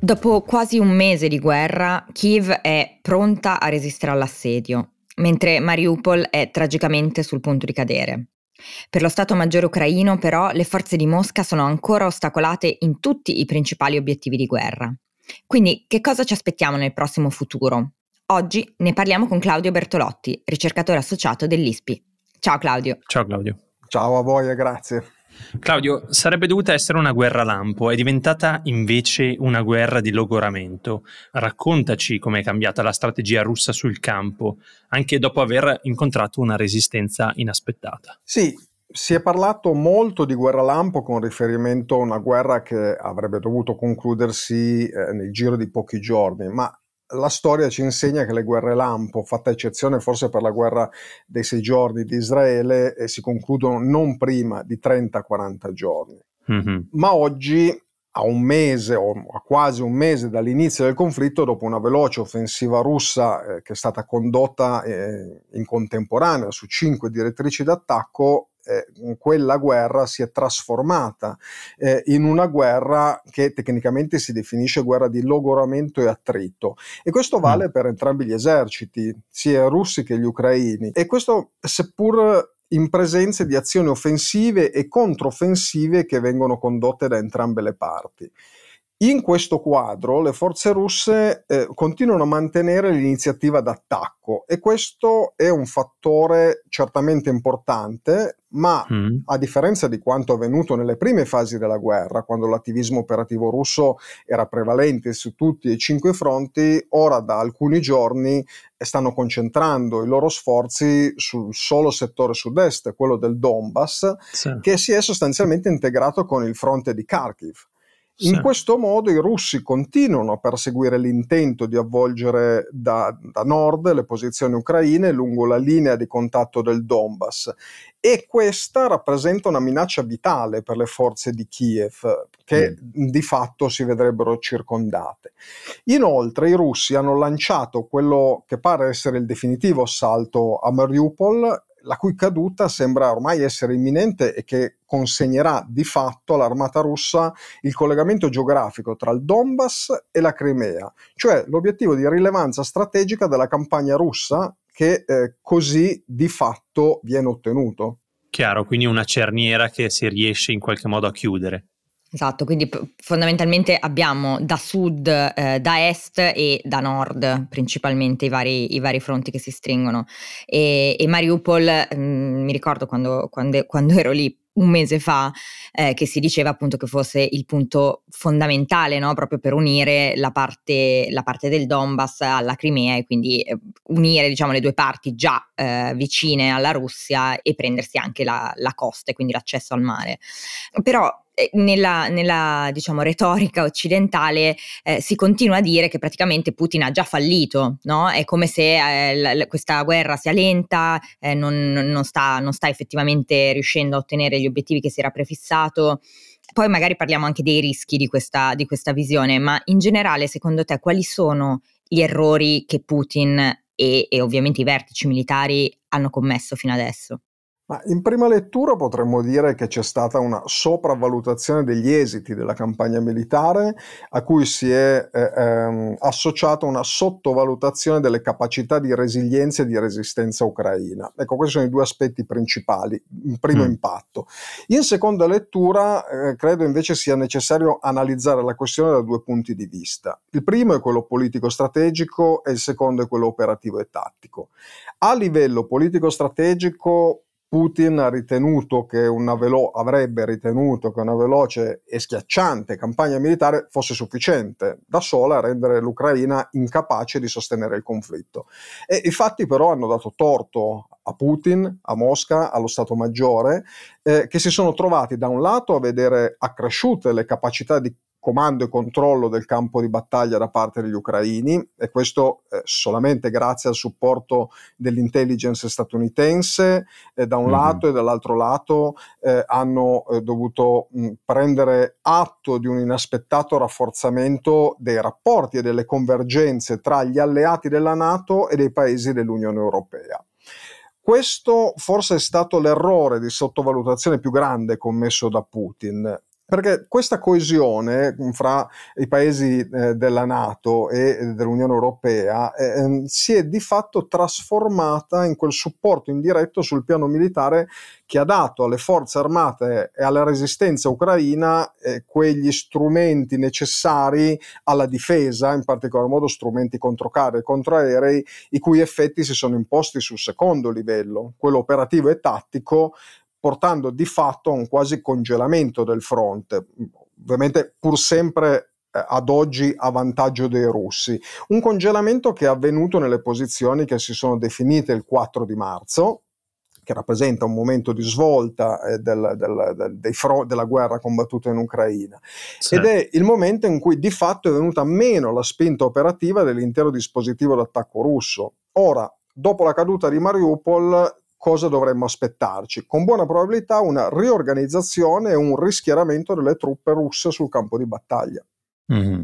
Dopo quasi un mese di guerra, Kiev è pronta a resistere all'assedio mentre Mariupol è tragicamente sul punto di cadere. Per lo Stato Maggiore ucraino, però, le forze di Mosca sono ancora ostacolate in tutti i principali obiettivi di guerra. Quindi, che cosa ci aspettiamo nel prossimo futuro? Oggi ne parliamo con Claudio Bertolotti, ricercatore associato dell'ISPI. Ciao Claudio. Ciao Claudio. Ciao a voi e grazie. Claudio, sarebbe dovuta essere una guerra lampo, è diventata invece una guerra di logoramento. Raccontaci com'è cambiata la strategia russa sul campo, anche dopo aver incontrato una resistenza inaspettata. Sì, si è parlato molto di guerra lampo con riferimento a una guerra che avrebbe dovuto concludersi eh, nel giro di pochi giorni, ma la storia ci insegna che le guerre lampo, fatta eccezione forse per la guerra dei sei giorni di Israele, eh, si concludono non prima di 30-40 giorni. Mm-hmm. Ma oggi, a un mese o a quasi un mese dall'inizio del conflitto, dopo una veloce offensiva russa eh, che è stata condotta eh, in contemporanea su cinque direttrici d'attacco, eh, quella guerra si è trasformata eh, in una guerra che tecnicamente si definisce guerra di logoramento e attrito e questo mm. vale mm. per entrambi gli eserciti, sia i russi che gli ucraini e questo seppur in presenza di azioni offensive e controffensive che vengono condotte da entrambe le parti. In questo quadro le forze russe eh, continuano a mantenere l'iniziativa d'attacco e questo è un fattore certamente importante, ma mm. a differenza di quanto avvenuto nelle prime fasi della guerra, quando l'attivismo operativo russo era prevalente su tutti e cinque fronti, ora da alcuni giorni stanno concentrando i loro sforzi sul solo settore sud-est, quello del Donbass, sì. che si è sostanzialmente integrato con il fronte di Kharkiv. In sì. questo modo i russi continuano a perseguire l'intento di avvolgere da, da, nord le posizioni ucraine lungo la linea di contatto del Donbass e questa rappresenta una minaccia vitale per le forze di Kiev che mm. di fatto si vedrebbero circondate. Inoltre i russi hanno lanciato quello che pare essere il definitivo assalto a Mariupol la cui caduta sembra ormai essere imminente e che consegnerà di fatto all'armata russa il collegamento geografico tra il Donbass e la Crimea, cioè l'obiettivo di rilevanza strategica della campagna russa che eh, così di fatto viene ottenuto. Chiaro, quindi una cerniera che si riesce in qualche modo a chiudere. Esatto, quindi fondamentalmente abbiamo da sud, eh, da est e da nord principalmente i vari, i vari fronti che si stringono. E, e Mariupol, mh, mm, mi ricordo quando, quando, quando, ero lì un mese fa, eh, che si diceva appunto che fosse il punto fondamentale no? proprio per unire la parte, la parte, del Donbass alla Crimea e quindi eh, unire diciamo, le due parti già eh, vicine alla Russia e prendersi anche la, la costa e quindi l'accesso al mare. Però nella, nella diciamo, retorica occidentale eh, si continua a dire che praticamente Putin ha già fallito, no? È come se eh, l- questa guerra sia lenta, eh, non, non, sta, non sta effettivamente riuscendo a ottenere gli obiettivi che si era prefissato. Poi magari parliamo anche dei rischi di questa, di questa visione, ma in generale secondo te quali sono gli errori che Putin e, e ovviamente i vertici militari hanno commesso fino adesso? Ma in prima lettura potremmo dire che c'è stata una sopravvalutazione degli esiti della campagna militare a cui si è eh, ehm, associata una sottovalutazione delle capacità di resilienza e di resistenza ucraina. Ecco, questi sono i due aspetti principali, in primo mm. impatto. In seconda lettura eh, credo invece sia necessario analizzare la questione da due punti di vista. Il primo è quello politico-strategico e il secondo è quello operativo e tattico. A livello politico-strategico Putin ha ritenuto che una velo- avrebbe ritenuto che una veloce e schiacciante campagna militare fosse sufficiente da sola a rendere l'Ucraina incapace di sostenere il conflitto. E i fatti però hanno dato torto a Putin, a Mosca, allo Stato Maggiore, eh, che si sono trovati da un lato a vedere accresciute le capacità di comando e controllo del campo di battaglia da parte degli ucraini e questo eh, solamente grazie al supporto dell'intelligence statunitense eh, da un mm-hmm. lato e dall'altro lato eh, hanno eh, dovuto mh, prendere atto di un inaspettato rafforzamento dei rapporti e delle convergenze tra gli alleati della Nato e dei paesi dell'Unione Europea. Questo forse è stato l'errore di sottovalutazione più grande commesso da Putin perché questa coesione fra i paesi eh, della Nato e dell'Unione Europea eh, ehm, si è di fatto trasformata in quel supporto indiretto sul piano militare che ha dato alle forze armate e alla resistenza ucraina eh, quegli strumenti necessari alla difesa, in particolar modo strumenti contro carri e contro aerei, i cui effetti si sono imposti sul secondo livello, quello operativo e tattico, portando di fatto a un quasi congelamento del fronte, ovviamente pur sempre eh, ad oggi a vantaggio dei russi. Un congelamento che è avvenuto nelle posizioni che si sono definite il 4 di marzo, che rappresenta un momento di svolta eh, del, del, del, fro- della guerra combattuta in Ucraina. Sì. Ed è il momento in cui di fatto è venuta meno la spinta operativa dell'intero dispositivo d'attacco russo. Ora, dopo la caduta di Mariupol, cosa dovremmo aspettarci? Con buona probabilità una riorganizzazione e un rischieramento delle truppe russe sul campo di battaglia. Mm-hmm.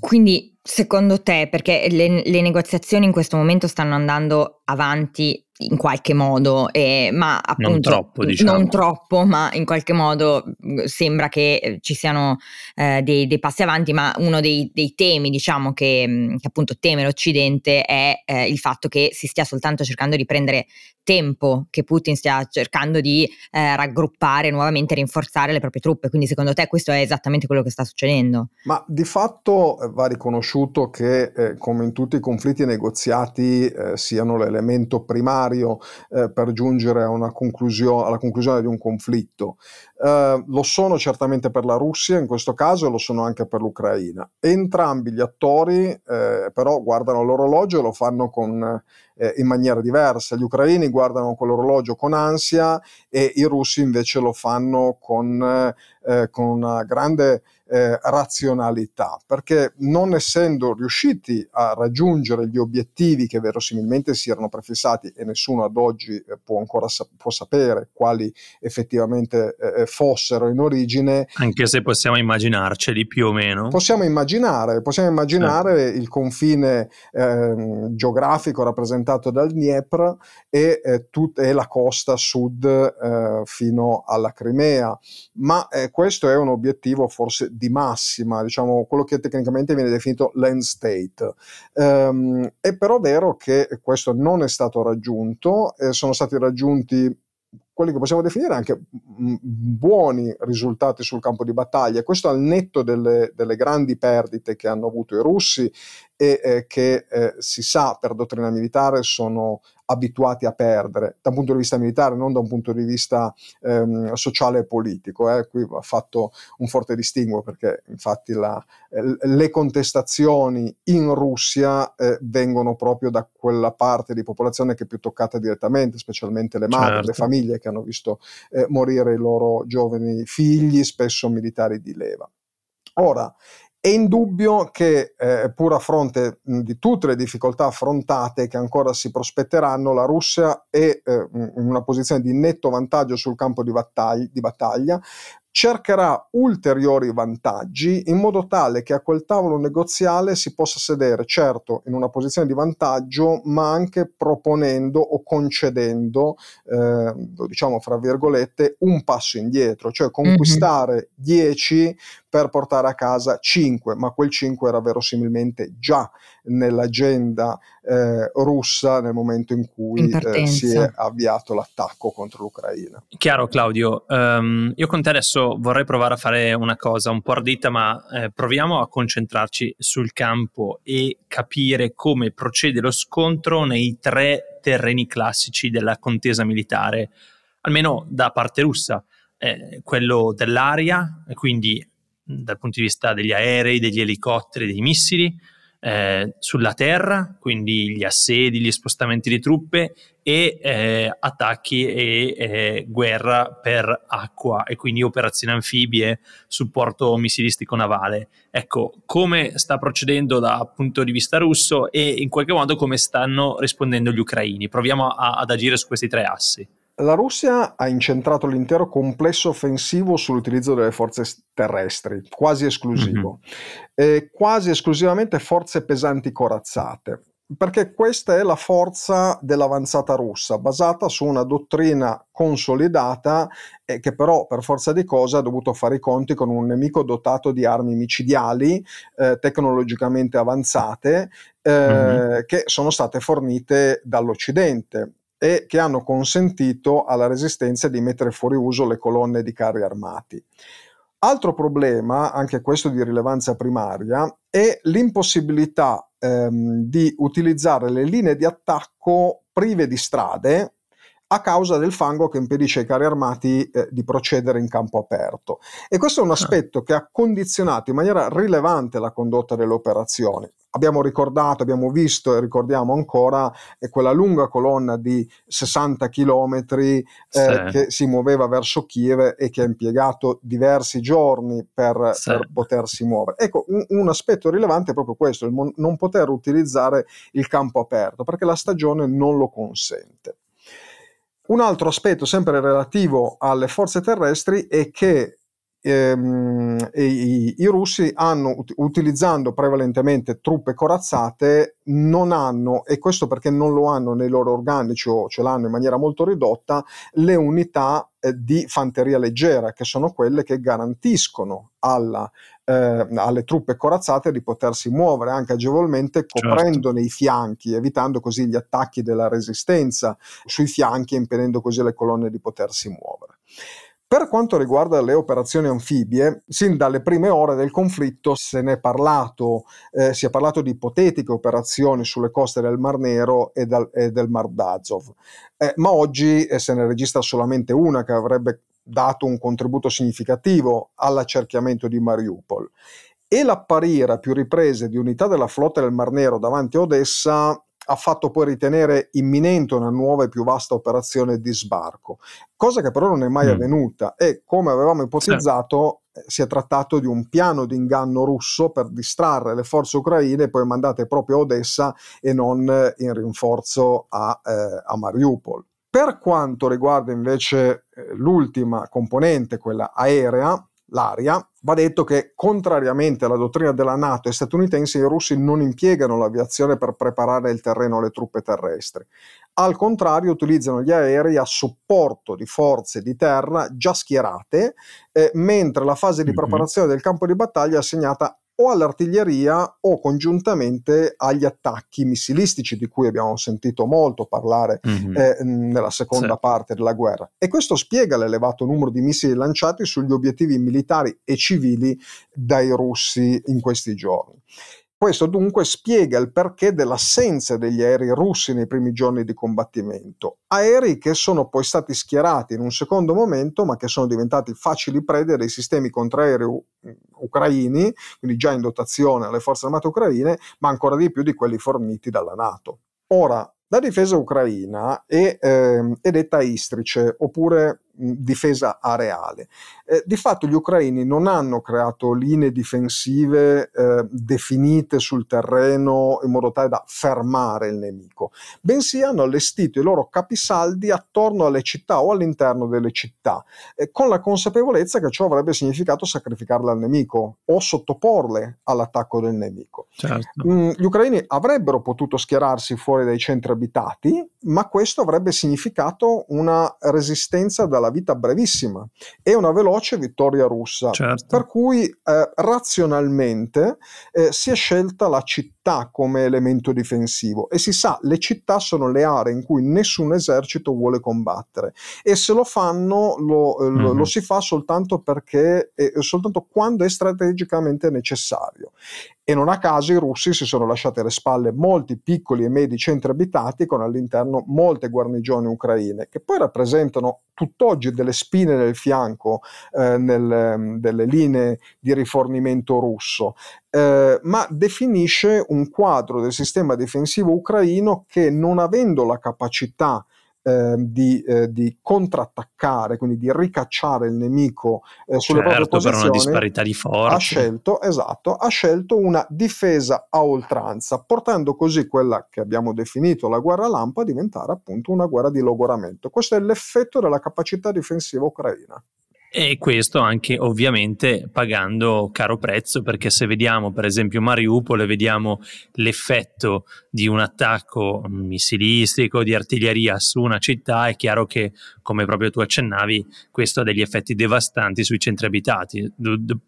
Quindi, secondo te, perché le, le, negoziazioni in questo momento stanno andando avanti in qualche modo, eh, ma appunto non troppo, diciamo. non troppo, ma in qualche modo mm, sembra che eh, ci siano eh, dei, dei, passi avanti, ma uno dei, dei temi, diciamo, che, mm, che, appunto teme l'Occidente è eh, il fatto che si stia soltanto cercando di prendere tempo, che Putin stia cercando di eh, raggruppare nuovamente, rinforzare le proprie truppe. Quindi secondo te questo è esattamente quello che sta succedendo? Ma di fatto eh, va riconosciuto che come in tutti i conflitti negoziati siano l'elemento primario necessario eh, per giungere conclusio- alla conclusione di un conflitto. Eh, lo sono certamente per la Russia in questo caso e lo sono anche per l'Ucraina. Entrambi gli attori eh, però guardano l'orologio e lo fanno con, eh, in maniera diversa. Gli ucraini guardano quell'orologio con ansia e i russi invece lo fanno con, eh, con una grande eh, razionalità, perché non essendo riusciti a raggiungere gli obiettivi che verosimilmente si erano prefissati e nessuno ad oggi eh, può ancora sa- può sapere quali effettivamente eh, fossero in origine. Anche se possiamo immaginarceli più o meno. Possiamo immaginare, possiamo immaginare sì. il confine ehm, geografico rappresentato dal Dniepr e, eh, tut- e la costa sud eh, fino alla Crimea, ma eh, questo è un obiettivo forse di massima, diciamo quello che tecnicamente viene definito land state. Um, è però vero che questo non è stato raggiunto, eh, sono stati raggiunti quelli che possiamo definire anche buoni risultati sul campo di battaglia, questo al netto delle, delle grandi perdite che hanno avuto i russi e eh, che eh, si sa per dottrina militare sono abituati a perdere da un punto di vista militare, non da un punto di vista ehm, sociale e politico. Eh. Qui va fatto un forte distinguo perché infatti la, le contestazioni in Russia eh, vengono proprio da quella parte di popolazione che è più toccata direttamente, specialmente le madri, certo. le famiglie che hanno visto eh, morire i loro giovani figli, spesso militari di leva. Ora, è indubbio che, eh, pur a fronte di tutte le difficoltà affrontate che ancora si prospetteranno, la Russia è eh, in una posizione di netto vantaggio sul campo di battaglia, di battaglia cercherà ulteriori vantaggi in modo tale che a quel tavolo negoziale si possa sedere, certo, in una posizione di vantaggio, ma anche proponendo o concedendo, eh, diciamo fra virgolette, un passo indietro, cioè conquistare 10 mm-hmm. Per portare a casa 5, ma quel 5 era verosimilmente già nell'agenda eh, russa nel momento in cui in eh, si è avviato l'attacco contro l'Ucraina. Chiaro Claudio, um, io con te adesso vorrei provare a fare una cosa un po' ardita, ma eh, proviamo a concentrarci sul campo e capire come procede lo scontro nei tre terreni classici della contesa militare, almeno da parte russa. Eh, quello dell'aria, quindi dal punto di vista degli aerei, degli elicotteri, dei missili, eh, sulla terra, quindi gli assedi, gli spostamenti di truppe e eh, attacchi e eh, guerra per acqua e quindi operazioni anfibie, supporto missilistico navale. Ecco, come sta procedendo dal punto di vista russo e in qualche modo come stanno rispondendo gli ucraini. Proviamo a, ad agire su questi tre assi. La Russia ha incentrato l'intero complesso offensivo sull'utilizzo delle forze terrestri, quasi esclusivo, mm-hmm. quasi esclusivamente forze pesanti corazzate perché questa è la forza dell'avanzata russa, basata su una dottrina consolidata e che però per forza di cose ha dovuto fare i conti con un nemico dotato di armi micidiali eh, tecnologicamente avanzate eh, mm-hmm. che sono state fornite dall'Occidente e che hanno consentito alla resistenza di mettere fuori uso le colonne di carri armati. Altro problema, anche questo di rilevanza primaria, è l'impossibilità ehm, di utilizzare le linee di attacco prive di strade a causa del fango che impedisce ai carri armati eh, di procedere in campo aperto. E questo è un ah. aspetto che ha condizionato in maniera rilevante la condotta delle operazioni abbiamo ricordato, abbiamo visto e ricordiamo ancora eh, quella lunga colonna di 60 chilometri eh, sì. che si muoveva verso Kiev e che ha impiegato diversi giorni per, sì. per potersi muovere. Ecco, un, un, aspetto rilevante è proprio questo, il mon- non poter utilizzare il campo aperto, perché la stagione non lo consente. Un altro aspetto sempre relativo alle forze terrestri è che ehm, i, i, russi hanno, utilizzando prevalentemente truppe corazzate, non hanno, e questo perché non lo hanno nei loro organici o ce l'hanno in maniera molto ridotta, le unità eh, di fanteria leggera, che sono quelle che garantiscono alla, eh, alle truppe corazzate di potersi muovere anche agevolmente certo. coprendone certo. i fianchi, evitando così gli attacchi della resistenza sui fianchi, impedendo così alle colonne di potersi muovere. Per quanto riguarda le operazioni anfibie, sin dalle prime ore del conflitto se ne è parlato, eh, si è parlato di ipotetiche operazioni sulle coste del Mar Nero e, dal, e del Mar d'Azov, eh, ma oggi eh, se ne registra solamente una che avrebbe dato un contributo significativo all'accerchiamento di Mariupol. E l'apparire a più riprese di unità della flotta del Mar Nero davanti a Odessa ha fatto poi ritenere imminente una nuova e più vasta operazione di sbarco, cosa che però non è mai mm. avvenuta e come avevamo ipotizzato sì. si è trattato di un piano di inganno russo per distrarre le forze ucraine poi mandate proprio a Odessa e non in rinforzo a, eh, a Mariupol. Per quanto riguarda invece eh, l'ultima componente, quella aerea, l'aria, va detto che contrariamente alla dottrina della Nato e statunitense i russi non impiegano l'aviazione per preparare il terreno alle truppe terrestri. Al contrario utilizzano gli aerei a supporto di forze di terra già schierate, eh, mentre la fase di preparazione del campo di battaglia è assegnata o all'artiglieria o congiuntamente agli attacchi missilistici di cui abbiamo sentito molto parlare mm-hmm. eh, nella seconda sì. parte della guerra. E questo spiega l'elevato numero di missili lanciati sugli obiettivi militari e civili dai russi in questi giorni. Questo dunque spiega il perché dell'assenza degli aerei russi nei primi giorni di combattimento. Aerei che sono poi stati schierati in un secondo momento, ma che sono diventati facili prede dei sistemi contraerei ucraini, quindi già in dotazione alle forze armate ucraine, ma ancora di più di quelli forniti dalla Nato. Ora, la difesa ucraina è, eh, è detta istrice, oppure difesa areale. Eh, di fatto gli ucraini non hanno creato linee difensive eh, definite sul terreno in modo tale da fermare il nemico, bensì hanno allestito i loro capisaldi attorno alle città o all'interno delle città, eh, con la consapevolezza che ciò avrebbe significato sacrificarle al nemico o sottoporle all'attacco del nemico. Certo. Mm, gli ucraini avrebbero potuto schierarsi fuori dai centri abitati, ma questo avrebbe significato una resistenza dalla vita brevissima e una veloce vittoria russa. Certo. Per cui eh, razionalmente eh, si è scelta la città come elemento difensivo e si sa le città sono le aree in cui nessun esercito vuole combattere e se lo fanno lo, mm-hmm. lo, si fa soltanto perché eh, soltanto quando è strategicamente necessario. E non a caso i russi si sono lasciati alle spalle molti piccoli e medi centri abitati con all'interno molte guarnigioni ucraine, che poi rappresentano tutt'oggi delle spine nel fianco eh, nel, delle linee di rifornimento russo, eh, ma definisce un quadro del sistema difensivo ucraino che non avendo la capacità eh, di, eh, di, contrattaccare, quindi di ricacciare il nemico eh, sulle certo, proprie posizioni, per una disparità di forze. Ha scelto, esatto, ha scelto una difesa a oltranza, portando così quella che abbiamo definito la guerra lampo a diventare appunto una guerra di logoramento. Questo è l'effetto della capacità difensiva ucraina. E questo anche ovviamente pagando caro prezzo, perché se vediamo per esempio Mariupol e vediamo l'effetto di un attacco missilistico, di artiglieria su una città, è chiaro che, come proprio tu accennavi, questo ha degli effetti devastanti sui centri abitati.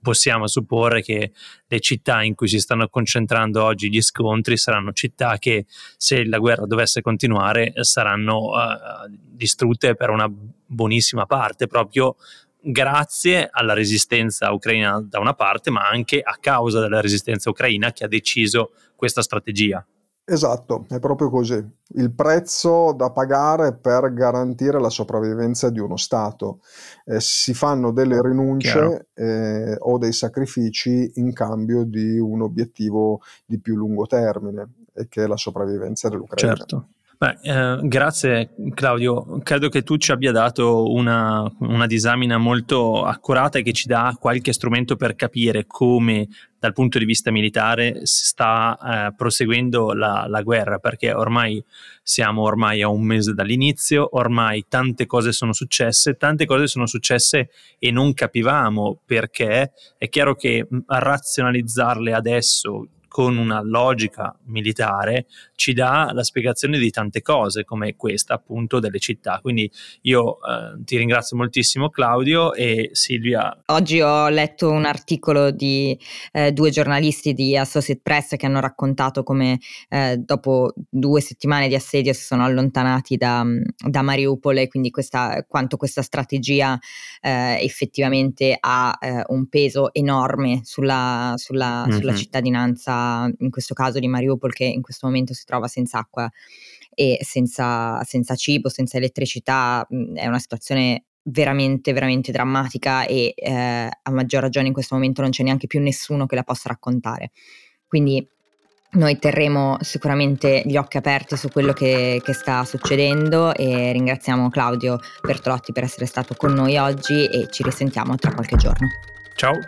possiamo supporre che le città in cui si stanno concentrando oggi gli scontri saranno città che, se la guerra dovesse continuare, saranno uh, distrutte per una buonissima parte, proprio grazie alla resistenza ucraina da una parte, ma anche a causa della resistenza ucraina che ha deciso questa strategia. Esatto, è proprio così. Il prezzo da pagare per garantire la sopravvivenza di uno Stato. Eh, si fanno delle rinunce eh, o dei sacrifici in cambio di un obiettivo di più lungo termine, e che è la sopravvivenza dell'Ucraina. Certo. Beh, eh, grazie Claudio, credo che tu ci abbia dato una, una, disamina molto accurata e che ci dà qualche strumento per capire come dal punto di vista militare sta eh, proseguendo la, la, guerra, perché ormai siamo ormai a un mese dall'inizio, ormai tante cose sono successe, tante cose sono successe e non capivamo perché. È chiaro che razionalizzarle adesso con una logica militare ci dà la spiegazione di tante cose come questa appunto delle città. Quindi io eh, ti ringrazio moltissimo Claudio e Silvia. Oggi ho letto un articolo di eh, due giornalisti di Associate Press che hanno raccontato come eh, dopo due settimane di assedio si sono allontanati da, da Mariupol e quindi questa, quanto questa strategia eh, effettivamente ha eh, un peso enorme sulla, sulla, mm-hmm. sulla cittadinanza in questo caso di Mariupol che in questo momento si trova senza acqua e senza, senza cibo, senza elettricità, è una situazione veramente, veramente drammatica e eh, a maggior ragione in questo momento non c'è neanche più nessuno che la possa raccontare. Quindi noi terremo sicuramente gli occhi aperti su quello che, che, sta succedendo e ringraziamo Claudio Bertolotti per essere stato con noi oggi e ci risentiamo tra qualche giorno. Ciao!